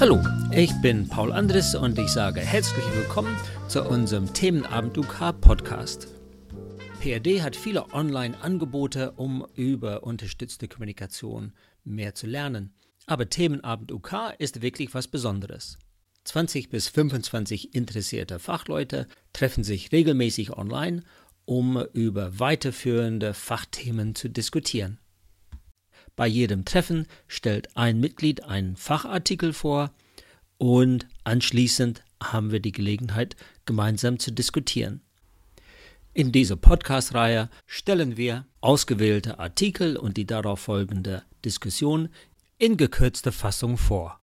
Hallo, ich bin Paul Andres und ich sage herzlich willkommen zu unserem Themenabend UK Podcast. PRD hat viele Online-Angebote, um über unterstützte Kommunikation mehr zu lernen. Aber Themenabend UK ist wirklich was Besonderes. 20 bis 25 interessierte Fachleute treffen sich regelmäßig online, um über weiterführende Fachthemen zu diskutieren. Bei jedem Treffen stellt ein Mitglied einen Fachartikel vor und anschließend haben wir die Gelegenheit, gemeinsam zu diskutieren. In dieser Podcast-Reihe stellen wir ausgewählte Artikel und die darauf folgende Diskussion in gekürzter Fassung vor.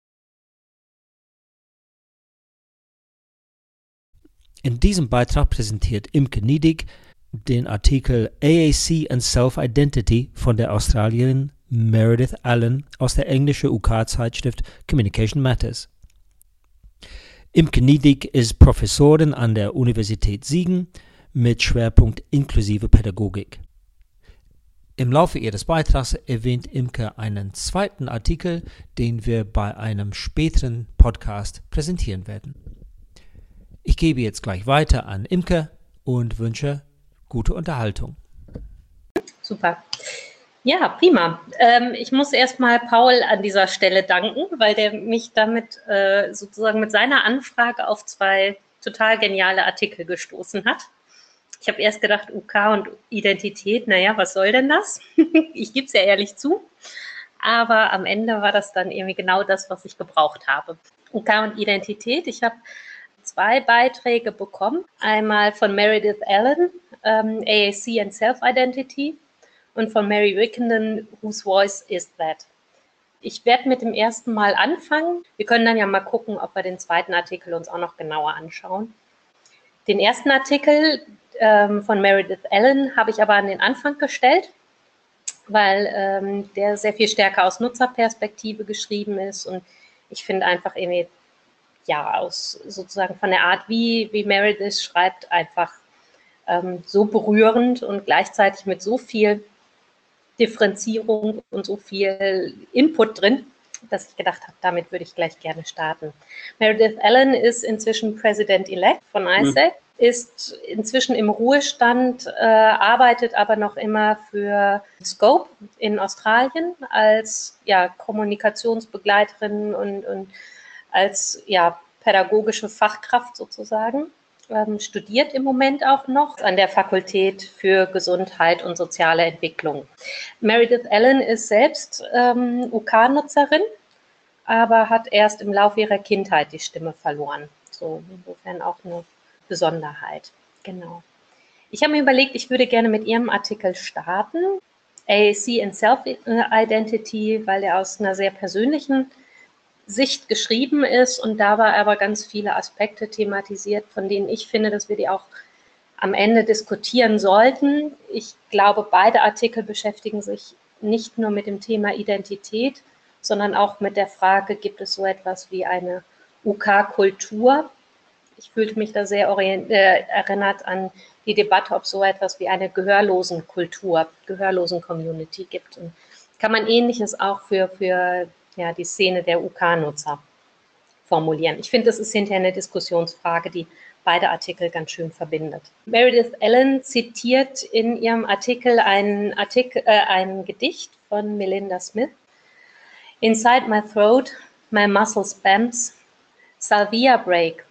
In diesem Beitrag präsentiert Imke Niedig den Artikel AAC and Self-Identity von der Australierin Meredith Allen aus der englischen UK-Zeitschrift Communication Matters. Imke Niedig ist Professorin an der Universität Siegen mit Schwerpunkt inklusive Pädagogik. Im Laufe ihres Beitrags erwähnt Imke einen zweiten Artikel, den wir bei einem späteren Podcast präsentieren werden. Ich gebe jetzt gleich weiter an Imke und wünsche gute Unterhaltung. Super. Ja, prima. Ähm, ich muss erstmal Paul an dieser Stelle danken, weil der mich damit äh, sozusagen mit seiner Anfrage auf zwei total geniale Artikel gestoßen hat. Ich habe erst gedacht, UK und Identität, naja, was soll denn das? ich gebe es ja ehrlich zu. Aber am Ende war das dann irgendwie genau das, was ich gebraucht habe. UK und Identität. Ich habe zwei Beiträge bekommen. Einmal von Meredith Allen, ähm, AAC and Self-Identity und von Mary Wickenden, Whose Voice is That? Ich werde mit dem ersten Mal anfangen. Wir können dann ja mal gucken, ob wir den zweiten Artikel uns auch noch genauer anschauen. Den ersten Artikel ähm, von Meredith Allen habe ich aber an den Anfang gestellt, weil ähm, der sehr viel stärker aus Nutzerperspektive geschrieben ist und ich finde einfach irgendwie, ja, aus sozusagen von der Art, wie, wie Meredith schreibt, einfach ähm, so berührend und gleichzeitig mit so viel Differenzierung und so viel Input drin, dass ich gedacht habe, damit würde ich gleich gerne starten. Meredith Allen ist inzwischen President-elect von ISAC, mhm. ist inzwischen im Ruhestand, äh, arbeitet aber noch immer für Scope in Australien als ja, Kommunikationsbegleiterin und, und als ja, pädagogische Fachkraft sozusagen ähm, studiert im Moment auch noch an der Fakultät für Gesundheit und soziale Entwicklung. Meredith Allen ist selbst ähm, UK-Nutzerin, aber hat erst im Laufe ihrer Kindheit die Stimme verloren. So insofern auch eine Besonderheit. Genau. Ich habe mir überlegt, ich würde gerne mit Ihrem Artikel starten. AAC and Self-Identity, weil er aus einer sehr persönlichen Sicht geschrieben ist und dabei aber ganz viele Aspekte thematisiert, von denen ich finde, dass wir die auch am Ende diskutieren sollten. Ich glaube, beide Artikel beschäftigen sich nicht nur mit dem Thema Identität, sondern auch mit der Frage, gibt es so etwas wie eine UK-Kultur? Ich fühlte mich da sehr äh, erinnert an die Debatte, ob so etwas wie eine gehörlosen Kultur, gehörlosen Community gibt. Und kann man Ähnliches auch für, für ja, die Szene der UK-Nutzer formulieren. Ich finde, das ist hinterher eine Diskussionsfrage, die beide Artikel ganz schön verbindet. Meredith Allen zitiert in ihrem Artikel ein, Artikel, äh, ein Gedicht von Melinda Smith. Inside my throat, my muscle spams, salvia break.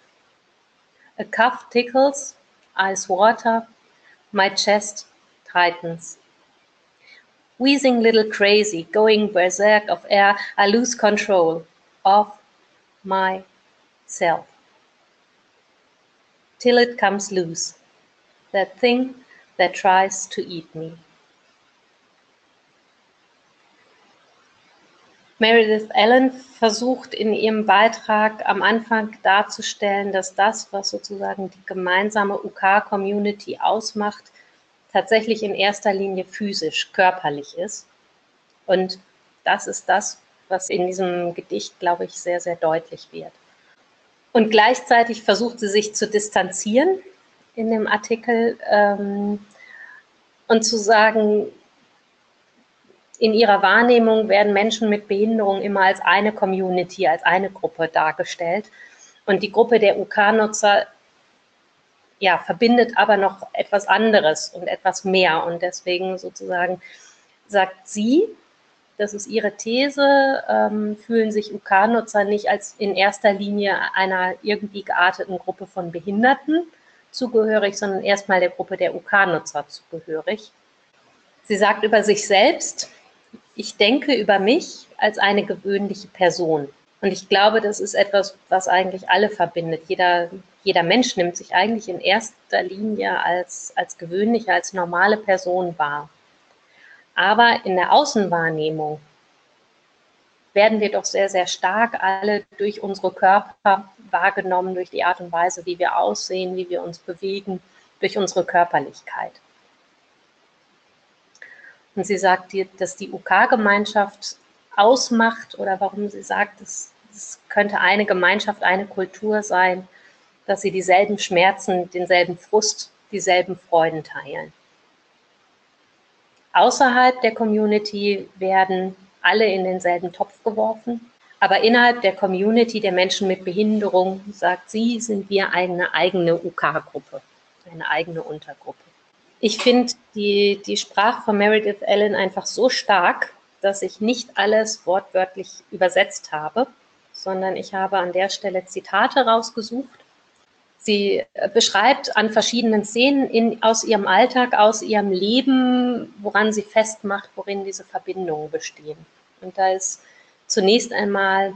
A cuff tickles, ice water, my chest tightens wheezing little crazy, going berserk of air, I lose control of myself. Till it comes loose, that thing that tries to eat me. Meredith Allen versucht in ihrem Beitrag am Anfang darzustellen, dass das, was sozusagen die gemeinsame UK-Community ausmacht, tatsächlich in erster Linie physisch, körperlich ist. Und das ist das, was in diesem Gedicht, glaube ich, sehr, sehr deutlich wird. Und gleichzeitig versucht sie sich zu distanzieren in dem Artikel ähm, und zu sagen, in ihrer Wahrnehmung werden Menschen mit Behinderung immer als eine Community, als eine Gruppe dargestellt. Und die Gruppe der UK-Nutzer ja, verbindet aber noch etwas anderes und etwas mehr. Und deswegen sozusagen sagt sie, das ist ihre These, ähm, fühlen sich UK-Nutzer nicht als in erster Linie einer irgendwie gearteten Gruppe von Behinderten zugehörig, sondern erstmal der Gruppe der UK-Nutzer zugehörig. Sie sagt über sich selbst, ich denke über mich als eine gewöhnliche Person. Und ich glaube, das ist etwas, was eigentlich alle verbindet. Jeder, jeder Mensch nimmt sich eigentlich in erster Linie als, als gewöhnliche, als normale Person wahr. Aber in der Außenwahrnehmung werden wir doch sehr, sehr stark alle durch unsere Körper wahrgenommen, durch die Art und Weise, wie wir aussehen, wie wir uns bewegen, durch unsere Körperlichkeit. Und sie sagt, dass die UK-Gemeinschaft ausmacht oder warum sie sagt, es, es könnte eine Gemeinschaft, eine Kultur sein, dass sie dieselben Schmerzen, denselben Frust, dieselben Freuden teilen. Außerhalb der Community werden alle in denselben Topf geworfen. Aber innerhalb der Community der Menschen mit Behinderung, sagt sie, sind wir eine eigene UK-Gruppe, eine eigene Untergruppe. Ich finde die, die Sprache von Meredith Allen einfach so stark, dass ich nicht alles wortwörtlich übersetzt habe, sondern ich habe an der Stelle Zitate rausgesucht. Sie beschreibt an verschiedenen Szenen in, aus ihrem Alltag, aus ihrem Leben, woran sie festmacht, worin diese Verbindungen bestehen. Und da ist zunächst einmal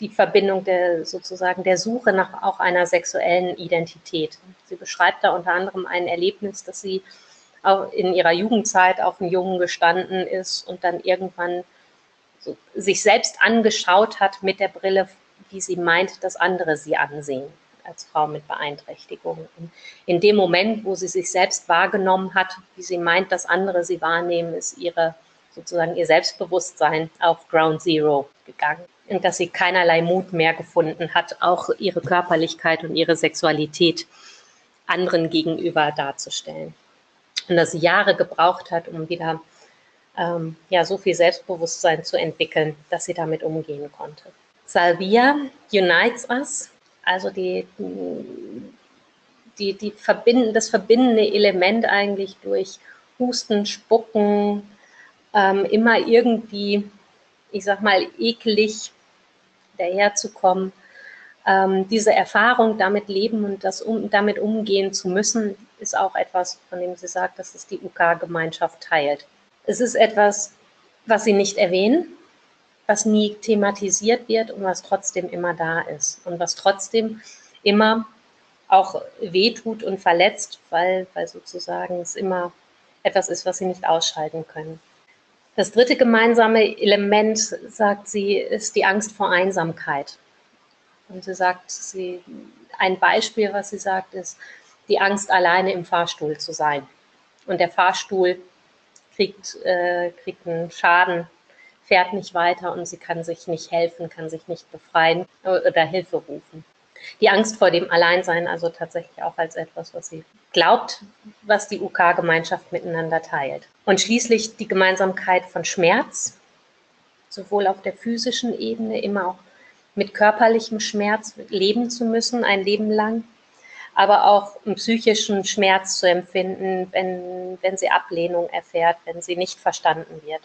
die Verbindung der sozusagen der Suche nach auch einer sexuellen Identität. Sie beschreibt da unter anderem ein Erlebnis, dass sie auch in ihrer Jugendzeit auf einen Jungen gestanden ist und dann irgendwann so sich selbst angeschaut hat mit der Brille, wie sie meint, dass andere sie ansehen als Frau mit Beeinträchtigung. Und in dem Moment, wo sie sich selbst wahrgenommen hat, wie sie meint, dass andere sie wahrnehmen, ist ihre sozusagen ihr Selbstbewusstsein auf Ground Zero gegangen und dass sie keinerlei Mut mehr gefunden hat, auch ihre Körperlichkeit und ihre Sexualität anderen gegenüber darzustellen. Und dass sie Jahre gebraucht hat, um wieder ähm, ja, so viel Selbstbewusstsein zu entwickeln, dass sie damit umgehen konnte. Salvia unites us, also die, die, die verbinden, das verbindende Element eigentlich durch Husten, Spucken, ähm, immer irgendwie, ich sag mal, eklig daherzukommen. Ähm, diese Erfahrung, damit leben und das um, damit umgehen zu müssen, ist auch etwas, von dem sie sagt, dass es die UK-Gemeinschaft teilt. Es ist etwas, was sie nicht erwähnen, was nie thematisiert wird und was trotzdem immer da ist und was trotzdem immer auch wehtut und verletzt, weil, weil sozusagen es immer etwas ist, was sie nicht ausschalten können. Das dritte gemeinsame Element, sagt sie, ist die Angst vor Einsamkeit. Und sie sagt, sie, ein Beispiel, was sie sagt, ist die Angst, alleine im Fahrstuhl zu sein. Und der Fahrstuhl kriegt, äh, kriegt einen Schaden, fährt nicht weiter und sie kann sich nicht helfen, kann sich nicht befreien oder Hilfe rufen die Angst vor dem Alleinsein also tatsächlich auch als etwas, was sie glaubt, was die UK-Gemeinschaft miteinander teilt. Und schließlich die Gemeinsamkeit von Schmerz, sowohl auf der physischen Ebene, immer auch mit körperlichem Schmerz leben zu müssen, ein Leben lang, aber auch einen psychischen Schmerz zu empfinden, wenn, wenn sie Ablehnung erfährt, wenn sie nicht verstanden wird.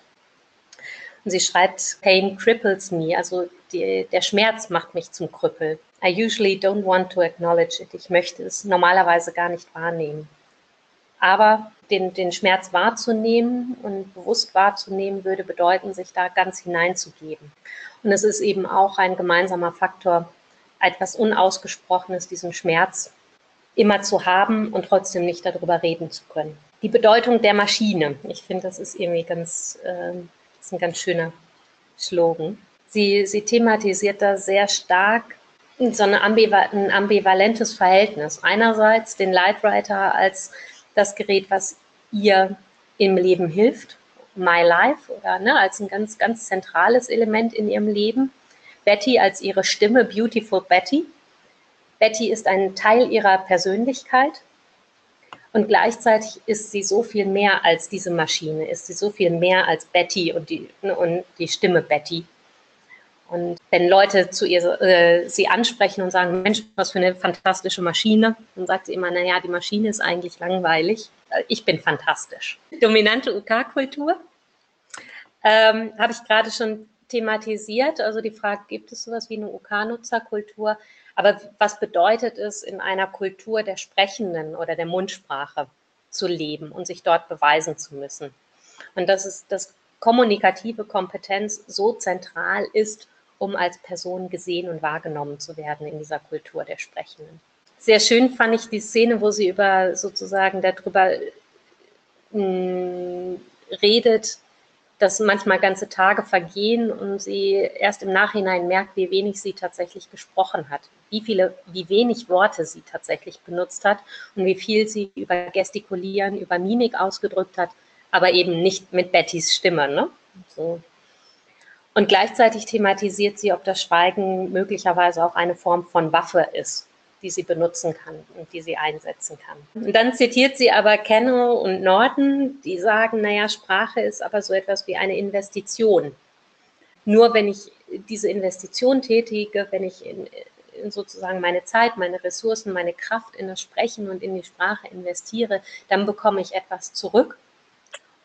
Und sie schreibt, Pain cripples me, also die, der Schmerz macht mich zum Krüppel. I usually don't want to acknowledge it. Ich möchte es normalerweise gar nicht wahrnehmen. Aber den, den Schmerz wahrzunehmen und bewusst wahrzunehmen, würde bedeuten, sich da ganz hineinzugeben. Und es ist eben auch ein gemeinsamer Faktor, etwas Unausgesprochenes, diesen Schmerz immer zu haben und trotzdem nicht darüber reden zu können. Die Bedeutung der Maschine. Ich finde, das ist irgendwie ganz, äh, ist ein ganz schöner Slogan. Sie, sie thematisiert da sehr stark so eine ambival ein ambivalentes Verhältnis. Einerseits den Lightwriter als das Gerät, was ihr im Leben hilft, My Life oder ne, als ein ganz, ganz zentrales Element in ihrem Leben. Betty als ihre Stimme, Beautiful Betty, Betty ist ein Teil ihrer Persönlichkeit und gleichzeitig ist sie so viel mehr als diese Maschine, ist sie so viel mehr als Betty und die, und die Stimme Betty. Und wenn Leute zu ihr äh, sie ansprechen und sagen, Mensch, was für eine fantastische Maschine, dann sagt sie immer, naja, die Maschine ist eigentlich langweilig. Äh, ich bin fantastisch. Dominante UK-Kultur ähm, habe ich gerade schon thematisiert. Also die Frage, gibt es sowas wie eine UK-Nutzerkultur? Aber was bedeutet es, in einer Kultur der Sprechenden oder der Mundsprache zu leben und sich dort beweisen zu müssen? Und dass es dass kommunikative Kompetenz so zentral ist, um als Person gesehen und wahrgenommen zu werden in dieser Kultur der Sprechenden. Sehr schön fand ich die Szene, wo sie über sozusagen darüber mh, mm, redet, dass manchmal ganze Tage vergehen und sie erst im Nachhinein merkt, wie wenig sie tatsächlich gesprochen hat, wie viele, wie wenig Worte sie tatsächlich benutzt hat und wie viel sie über Gestikulieren, über Mimik ausgedrückt hat, aber eben nicht mit Bettys Stimme. Ne? So. Und gleichzeitig thematisiert sie, ob das Schweigen möglicherweise auch eine Form von Waffe ist die sie benutzen kann und die sie einsetzen kann. Und dann zitiert sie aber Kennel und Norton, die sagen, naja, Sprache ist aber so etwas wie eine Investition. Nur wenn ich diese Investition tätige, wenn ich in, in sozusagen meine Zeit, meine Ressourcen, meine Kraft in das Sprechen und in die Sprache investiere, dann bekomme ich etwas zurück.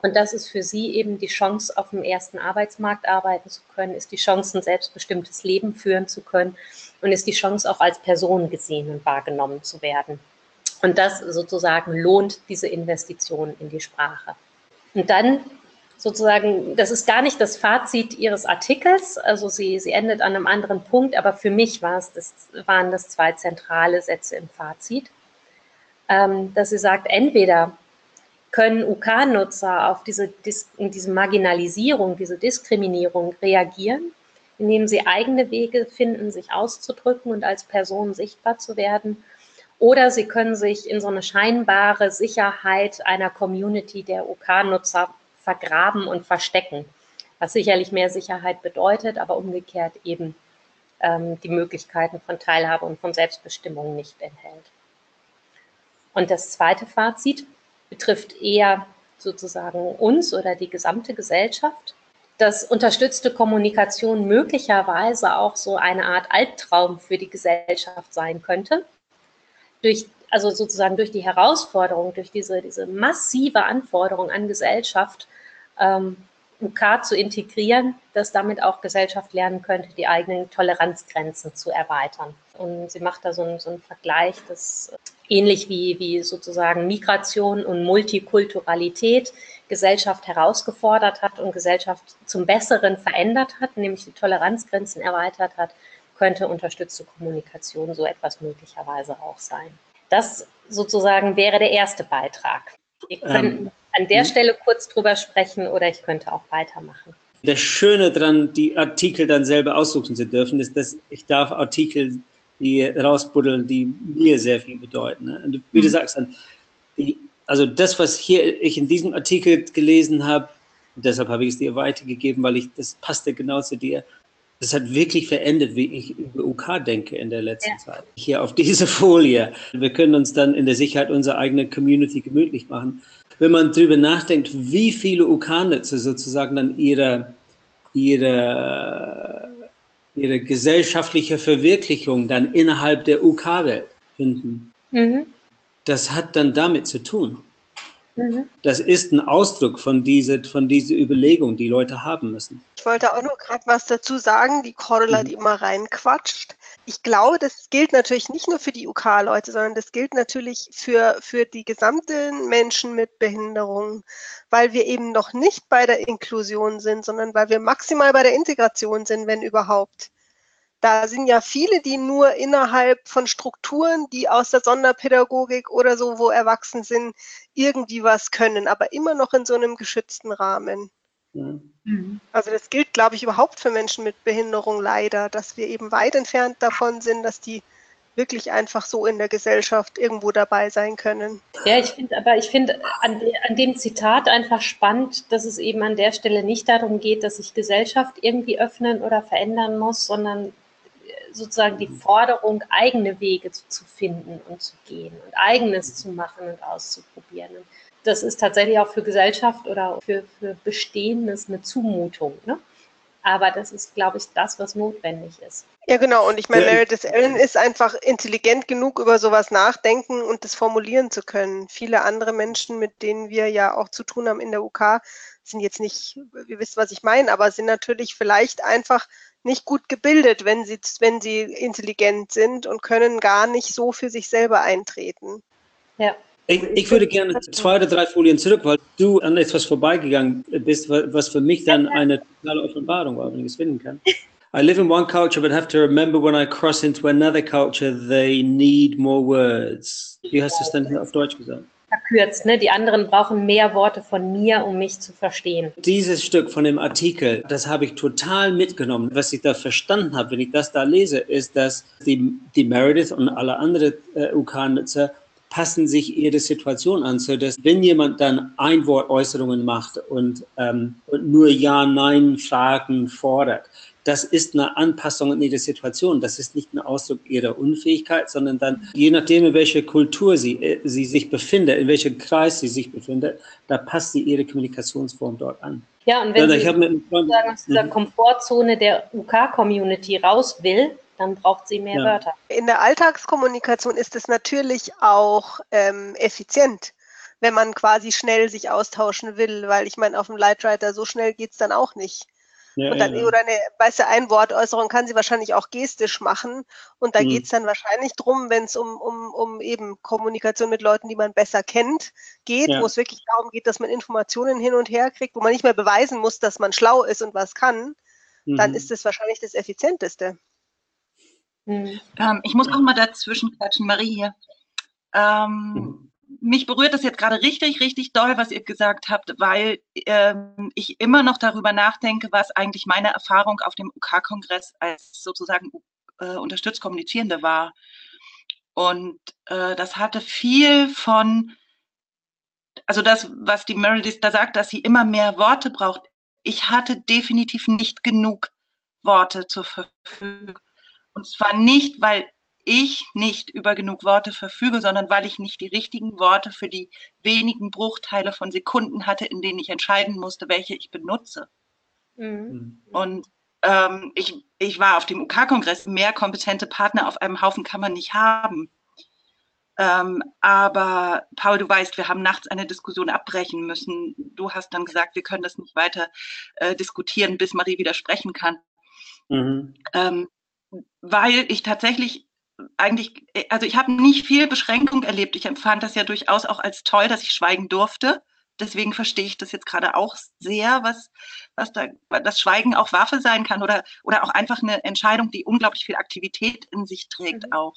Und das ist für sie eben die Chance, auf dem ersten Arbeitsmarkt arbeiten zu können, ist die Chance, ein selbstbestimmtes Leben führen zu können und ist die Chance, auch als Person gesehen und wahrgenommen zu werden. Und das sozusagen lohnt diese Investition in die Sprache. Und dann sozusagen, das ist gar nicht das Fazit Ihres Artikels, also sie, sie endet an einem anderen Punkt, aber für mich war es das, waren das zwei zentrale Sätze im Fazit, ähm, dass sie sagt, entweder können UK-Nutzer auf diese, diese Marginalisierung, diese Diskriminierung reagieren, indem sie eigene Wege finden, sich auszudrücken und als Person sichtbar zu werden. Oder sie können sich in so eine scheinbare Sicherheit einer Community der UK-Nutzer vergraben und verstecken, was sicherlich mehr Sicherheit bedeutet, aber umgekehrt eben ähm, die Möglichkeiten von Teilhabe und von Selbstbestimmung nicht enthält. Und das zweite Fazit, betrifft eher sozusagen uns oder die gesamte Gesellschaft. Dass unterstützte Kommunikation möglicherweise auch so eine Art Albtraum für die Gesellschaft sein könnte. Durch, also sozusagen durch die Herausforderung, durch diese, diese massive Anforderung an Gesellschaft, ähm, UK zu integrieren, dass damit auch Gesellschaft lernen könnte, die eigenen Toleranzgrenzen zu erweitern. Und sie macht da so einen, so einen Vergleich, dass ähnlich wie, wie sozusagen Migration und Multikulturalität Gesellschaft herausgefordert hat und Gesellschaft zum Besseren verändert hat, nämlich die Toleranzgrenzen erweitert hat, könnte unterstützte Kommunikation so etwas möglicherweise auch sein. Das sozusagen wäre der erste Beitrag. Wir können ähm, an der hm? Stelle kurz drüber sprechen oder ich könnte auch weitermachen. Das Schöne daran, die Artikel dann selber aussuchen zu dürfen, ist, dass ich darf Artikel die rausbuddeln, die mir sehr viel bedeuten. Ne? Und wie du mhm. sagst, dann, die, also das, was hier ich in diesem Artikel gelesen habe, deshalb habe ich es dir weitergegeben, weil ich das passte genau zu dir. Das hat wirklich verändert, wie ich über UK denke in der letzten ja. Zeit. Hier auf diese Folie. Wir können uns dann in der Sicherheit unserer eigenen Community gemütlich machen. Wenn man darüber nachdenkt, wie viele UK-Netze sozusagen dann ihre, ihre ihre gesellschaftliche Verwirklichung dann innerhalb der UK-Welt finden. Mhm. Das hat dann damit zu tun. Mhm. Das ist ein Ausdruck von dieser, von dieser Überlegung, die Leute haben müssen. Ich wollte auch noch gerade was dazu sagen, die Cordula, mhm. die immer reinquatscht. Ich glaube, das gilt natürlich nicht nur für die UK-Leute, sondern das gilt natürlich für, für die gesamten Menschen mit Behinderungen, weil wir eben noch nicht bei der Inklusion sind, sondern weil wir maximal bei der Integration sind, wenn überhaupt. Da sind ja viele, die nur innerhalb von Strukturen, die aus der Sonderpädagogik oder so, wo erwachsen sind, irgendwie was können, aber immer noch in so einem geschützten Rahmen. Mhm. Also das gilt, glaube ich, überhaupt für Menschen mit Behinderung leider, dass wir eben weit entfernt davon sind, dass die wirklich einfach so in der Gesellschaft irgendwo dabei sein können. Ja, ich finde, aber ich finde an, de, an, dem Zitat einfach spannend, dass es eben an der Stelle nicht darum geht, dass sich Gesellschaft irgendwie öffnen oder verändern muss, sondern sozusagen die Forderung, eigene Wege zu, zu, finden und zu gehen und eigenes zu machen und auszuprobieren. Und das ist tatsächlich auch für Gesellschaft oder für, für Bestehendes eine Zumutung. Ne? Aber das ist, glaube ich, das, was notwendig ist. Ja, genau. Und ich meine, Meredith Allen ist einfach intelligent genug, über sowas nachdenken und das formulieren zu können. Viele andere Menschen, mit denen wir ja auch zu tun haben in der UK, sind jetzt nicht, ihr wisst, was ich meine, aber sind natürlich vielleicht einfach nicht gut gebildet, wenn sie, wenn sie intelligent sind und können gar nicht so für sich selber eintreten. Ja. Ich, ich, würde gerne zwei oder drei Folien zurück, weil du an etwas vorbeigegangen bist, was für mich dann eine totale Offenbarung war, wenn ich es finden kann. I live in one culture, but have to remember when I cross into another culture, they need more words. Wie hast du es denn auf Deutsch gesagt? Verkürzt, ne? Die anderen brauchen mehr Worte von mir, um mich zu verstehen. Dieses Stück von dem Artikel, das habe ich total mitgenommen. Was ich da verstanden habe, wenn ich das da lese, ist, dass die, die Meredith und alle anderen äh, UK-Nutzer passen sich ihre Situation an, so dass wenn jemand dann Einwortäußerungen macht und, ähm, und nur Ja-Nein-Fragen fordert, das ist eine Anpassung an ihre Situation. Das ist nicht ein Ausdruck ihrer Unfähigkeit, sondern dann, je nachdem, in welcher Kultur sie, äh, sie sich befindet, in welchem Kreis sie sich befindet, da passt sie ihre Kommunikationsform dort an. Ja, und wenn ja, sie Freund, aus dieser mhm. Komfortzone der UK-Community raus will, dann braucht sie mehr ja. Wörter. In der Alltagskommunikation ist es natürlich auch ähm, effizient wenn man quasi schnell sich austauschen will, weil ich meine, auf dem Lightwriter so schnell geht es dann auch nicht. Ja, und dann, ja. Oder eine, weißt du, ein Wortäußerung kann sie wahrscheinlich auch gestisch machen. Und da mhm. geht es dann wahrscheinlich drum, wenn es um, um, um eben Kommunikation mit Leuten, die man besser kennt, geht, ja. wo es wirklich darum geht, dass man Informationen hin und her kriegt, wo man nicht mehr beweisen muss, dass man schlau ist und was kann, mhm. dann ist es wahrscheinlich das Effizienteste. Mhm. Ähm, ich muss auch mal dazwischen quatschen, Marie hier. Ähm, mich berührt das jetzt gerade richtig, richtig doll, was ihr gesagt habt, weil ähm, ich immer noch darüber nachdenke, was eigentlich meine Erfahrung auf dem UK-Kongress als sozusagen äh, unterstützt Kommunizierende war. Und äh, das hatte viel von, also das, was die Meredith da sagt, dass sie immer mehr Worte braucht. Ich hatte definitiv nicht genug Worte zur Verfügung. Und zwar nicht, weil ich nicht über genug Worte verfüge, sondern weil ich nicht die richtigen Worte für die wenigen Bruchteile von Sekunden hatte, in denen ich entscheiden musste, welche ich benutze. Mhm. mhm. Und ähm, ich, ich war auf dem UK-Kongress, mehr kompetente Partner auf einem Haufen kann man nicht haben. Ähm, aber Paul, du weißt, wir haben nachts eine Diskussion abbrechen müssen. Du hast dann gesagt, wir können das nicht weiter äh, diskutieren, bis Marie wieder sprechen kann. Mhm. Ähm, weil ich tatsächlich eigentlich, also ich habe nicht viel Beschränkung erlebt. Ich empfand das ja durchaus auch als toll, dass ich schweigen durfte. Deswegen verstehe ich das jetzt gerade auch sehr, was, was da, das Schweigen auch Waffe sein kann oder, oder auch einfach eine Entscheidung, die unglaublich viel Aktivität in sich trägt mhm. auch.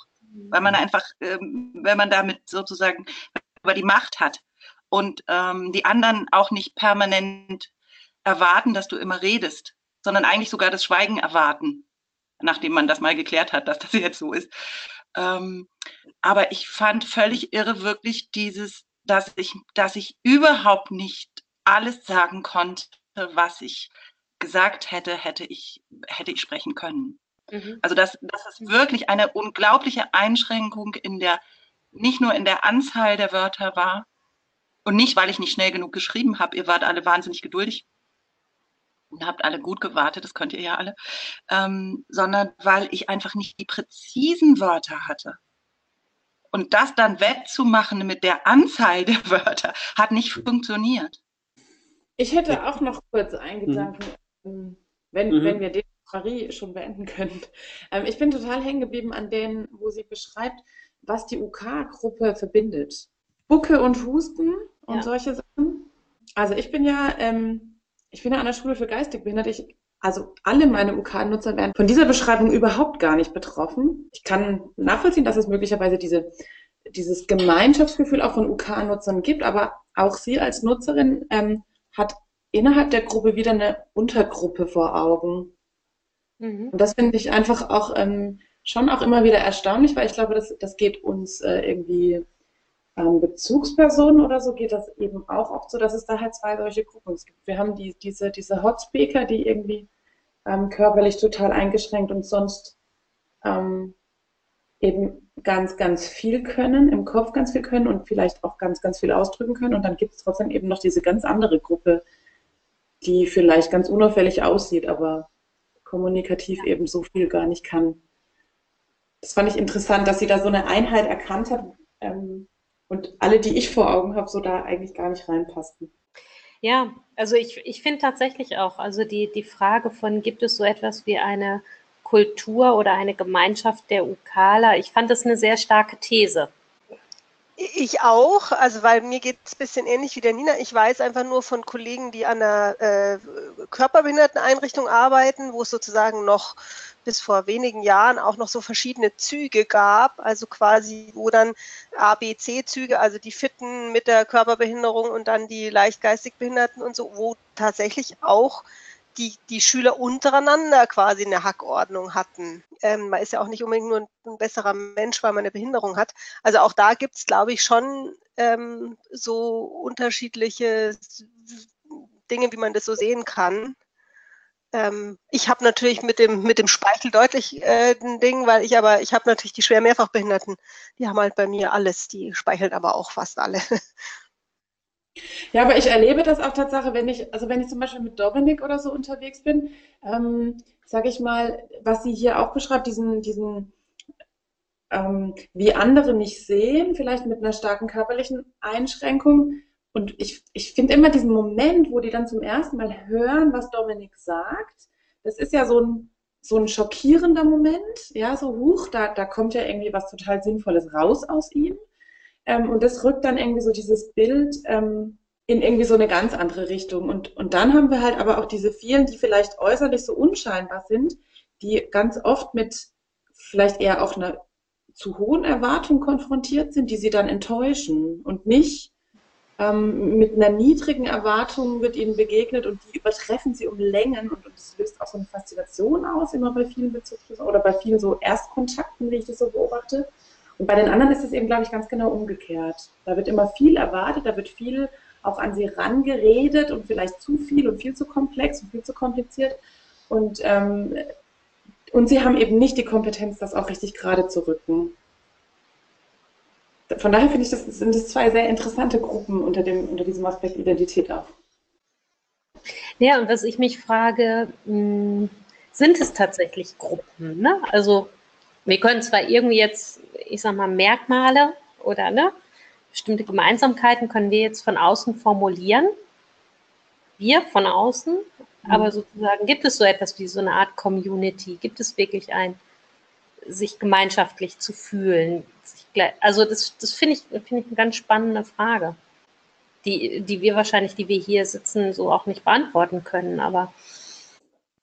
Weil man einfach, ähm, wenn man damit sozusagen über die Macht hat und ähm, die anderen auch nicht permanent erwarten, dass du immer redest, sondern eigentlich sogar das Schweigen erwarten nachdem man das mal geklärt hat, dass das jetzt so ist. Ähm, aber ich fand völlig irre wirklich dieses, dass ich, dass ich überhaupt nicht alles sagen konnte, was ich gesagt hätte, hätte ich, hätte ich sprechen können. Mhm. Also das, das ist wirklich eine unglaubliche Einschränkung in der, nicht nur in der Anzahl der Wörter war und nicht, weil ich nicht schnell genug geschrieben habe. Ihr wart alle wahnsinnig geduldig habt alle gut gewartet, das könnt ihr ja alle, ähm, sondern weil ich einfach nicht die präzisen Wörter hatte. Und das dann wettzumachen mit der Anzahl der Wörter hat nicht funktioniert. Ich hätte auch noch kurz einen mhm. Gedanken, mhm. wenn, mhm. wenn wir den Marie schon beenden können. Ähm, ich bin total hängen geblieben an denen, wo sie beschreibt, was die UK-Gruppe verbindet. Bucke und Husten und ja. solche Sachen. Also ich bin ja ähm, ich ja an der Schule für geistig behindert. Ich, also alle meine UK-Nutzer werden von dieser Beschreibung überhaupt gar nicht betroffen. Ich kann nachvollziehen, dass es möglicherweise diese, dieses Gemeinschaftsgefühl auch von UK-Nutzern gibt, aber auch sie als Nutzerin ähm, hat innerhalb der Gruppe wieder eine Untergruppe vor Augen. Mhm. Und das finde ich einfach auch ähm, schon auch immer wieder erstaunlich, weil ich glaube, das, das geht uns äh, irgendwie ähm, Bezugspersonen oder so geht das eben auch oft so, dass es da halt zwei solche Gruppen gibt. Wir haben die, diese, diese Hotspeaker, die irgendwie ähm, körperlich total eingeschränkt und sonst ähm, eben ganz, ganz viel können, im Kopf ganz viel können und vielleicht auch ganz, ganz viel ausdrücken können. Und dann gibt es trotzdem eben noch diese ganz andere Gruppe, die vielleicht ganz unauffällig aussieht, aber kommunikativ ja. eben so viel gar nicht kann. Das fand ich interessant, dass sie da so eine Einheit erkannt hat ähm, und alle, die ich vor Augen habe, so da eigentlich gar nicht reinpassten. Ja, also ich, ich finde tatsächlich auch, also die, die Frage von, gibt es so etwas wie eine Kultur oder eine Gemeinschaft der Ukala, ich fand das eine sehr starke These. Ich auch, also weil mir geht es ein bisschen ähnlich wie der Nina. Ich weiß einfach nur von Kollegen, die an einer äh, Körperbehinderteneinrichtung arbeiten, wo es sozusagen noch bis vor wenigen Jahren auch noch so verschiedene Züge gab, also quasi, wo dann A, B, C-Züge, also die Fitten mit der Körperbehinderung und dann die leichtgeistig Behinderten und so, wo tatsächlich auch die, die Schüler untereinander quasi eine Hackordnung hatten. Ähm, man ist ja auch nicht unbedingt nur ein, ein, besserer Mensch, weil man eine Behinderung hat. Also auch da gibt es, glaube ich, schon ähm, so unterschiedliche Dinge, wie man das so sehen kann. Ähm, ich habe natürlich mit dem, mit dem Speichel deutlich äh, ein Ding, weil ich aber, ich habe natürlich die schwer Mehrfachbehinderten, die haben halt bei mir alles, die speicheln aber auch fast alle. Ja, aber ich erlebe das auch Tatsache, wenn ich, also wenn ich zum Beispiel mit Dominik oder so unterwegs bin, ähm, sage ich mal, was sie hier auch beschreibt, diesen, diesen, ähm, wie andere nicht sehen, vielleicht mit einer starken körperlichen Einschränkung. Und ich, ich finde immer diesen Moment, wo die dann zum ersten Mal hören, was Dominik sagt, das ist ja so ein, so ein schockierender Moment, ja, so huch, da, da kommt ja irgendwie was total Sinnvolles raus aus ihm. Ähm, und das rückt dann irgendwie so dieses Bild ähm, in irgendwie so eine ganz andere Richtung. Und, und dann haben wir halt aber auch diese vielen, die vielleicht äußerlich so unscheinbar sind, die ganz oft mit vielleicht eher auch einer zu hohen Erwartung konfrontiert sind, die sie dann enttäuschen und nicht ähm, mit einer niedrigen Erwartung wird ihnen begegnet und die übertreffen sie um Längen und, und das löst auch so eine Faszination aus, immer bei vielen Bezugspersonen oder bei vielen so Erstkontakten, wie ich das so beobachte. Und bei den anderen ist es eben, glaube ich, ganz genau umgekehrt. Da wird immer viel erwartet, da wird viel auch an sie rangeredet und vielleicht zu viel und viel zu komplex und viel zu kompliziert. Und, ähm, und sie haben eben nicht die Kompetenz, das auch richtig gerade zu rücken. Von daher finde ich, das sind das zwei sehr interessante Gruppen unter, dem, unter diesem Aspekt Identität auch. Ja, und was ich mich frage, hm, sind es tatsächlich Gruppen? Ne? Also wir können zwar irgendwie jetzt, ich sag mal, Merkmale oder ne, bestimmte Gemeinsamkeiten können wir jetzt von außen formulieren. Wir von außen, mhm. aber sozusagen gibt es so etwas wie so eine Art Community? Gibt es wirklich ein, sich gemeinschaftlich zu fühlen? also das, das finde ich, find ich eine ganz spannende Frage, die, die wir wahrscheinlich, die wir hier sitzen, so auch nicht beantworten können. Aber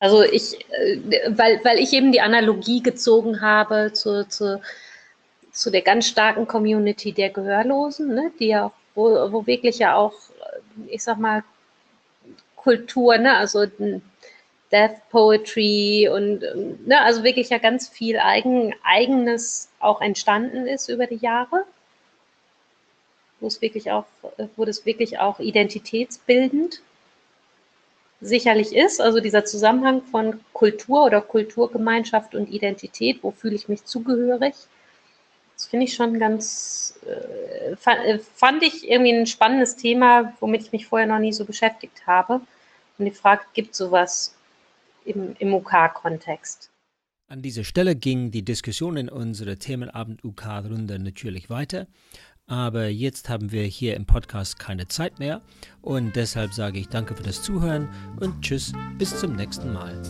also ich, äh, weil, weil ich eben die Analogie gezogen habe zu, zu, zu der ganz starken Community der Gehörlosen, ne, die ja, wo, wo wirklich ja auch, ich sag mal, Kultur, ne, also Death Poetry und, ne, also wirklich ja ganz viel eigen, eigenes auch entstanden ist über die Jahre, wo es wirklich auch, wo das wirklich auch identitätsbildend sicherlich ist, also dieser Zusammenhang von Kultur oder Kulturgemeinschaft und Identität, wo fühle ich mich zugehörig, das finde ich schon ganz, äh, fand, äh, fand, ich irgendwie ein spannendes Thema, womit ich mich vorher noch nie so beschäftigt habe. Und die Frage, gibt sowas im, im UK-Kontext? An dieser Stelle ging die Diskussion in unserer Themenabend UK-Runde natürlich weiter. Aber jetzt haben wir hier im Podcast keine Zeit mehr und deshalb sage ich danke für das Zuhören und tschüss, bis zum nächsten Mal.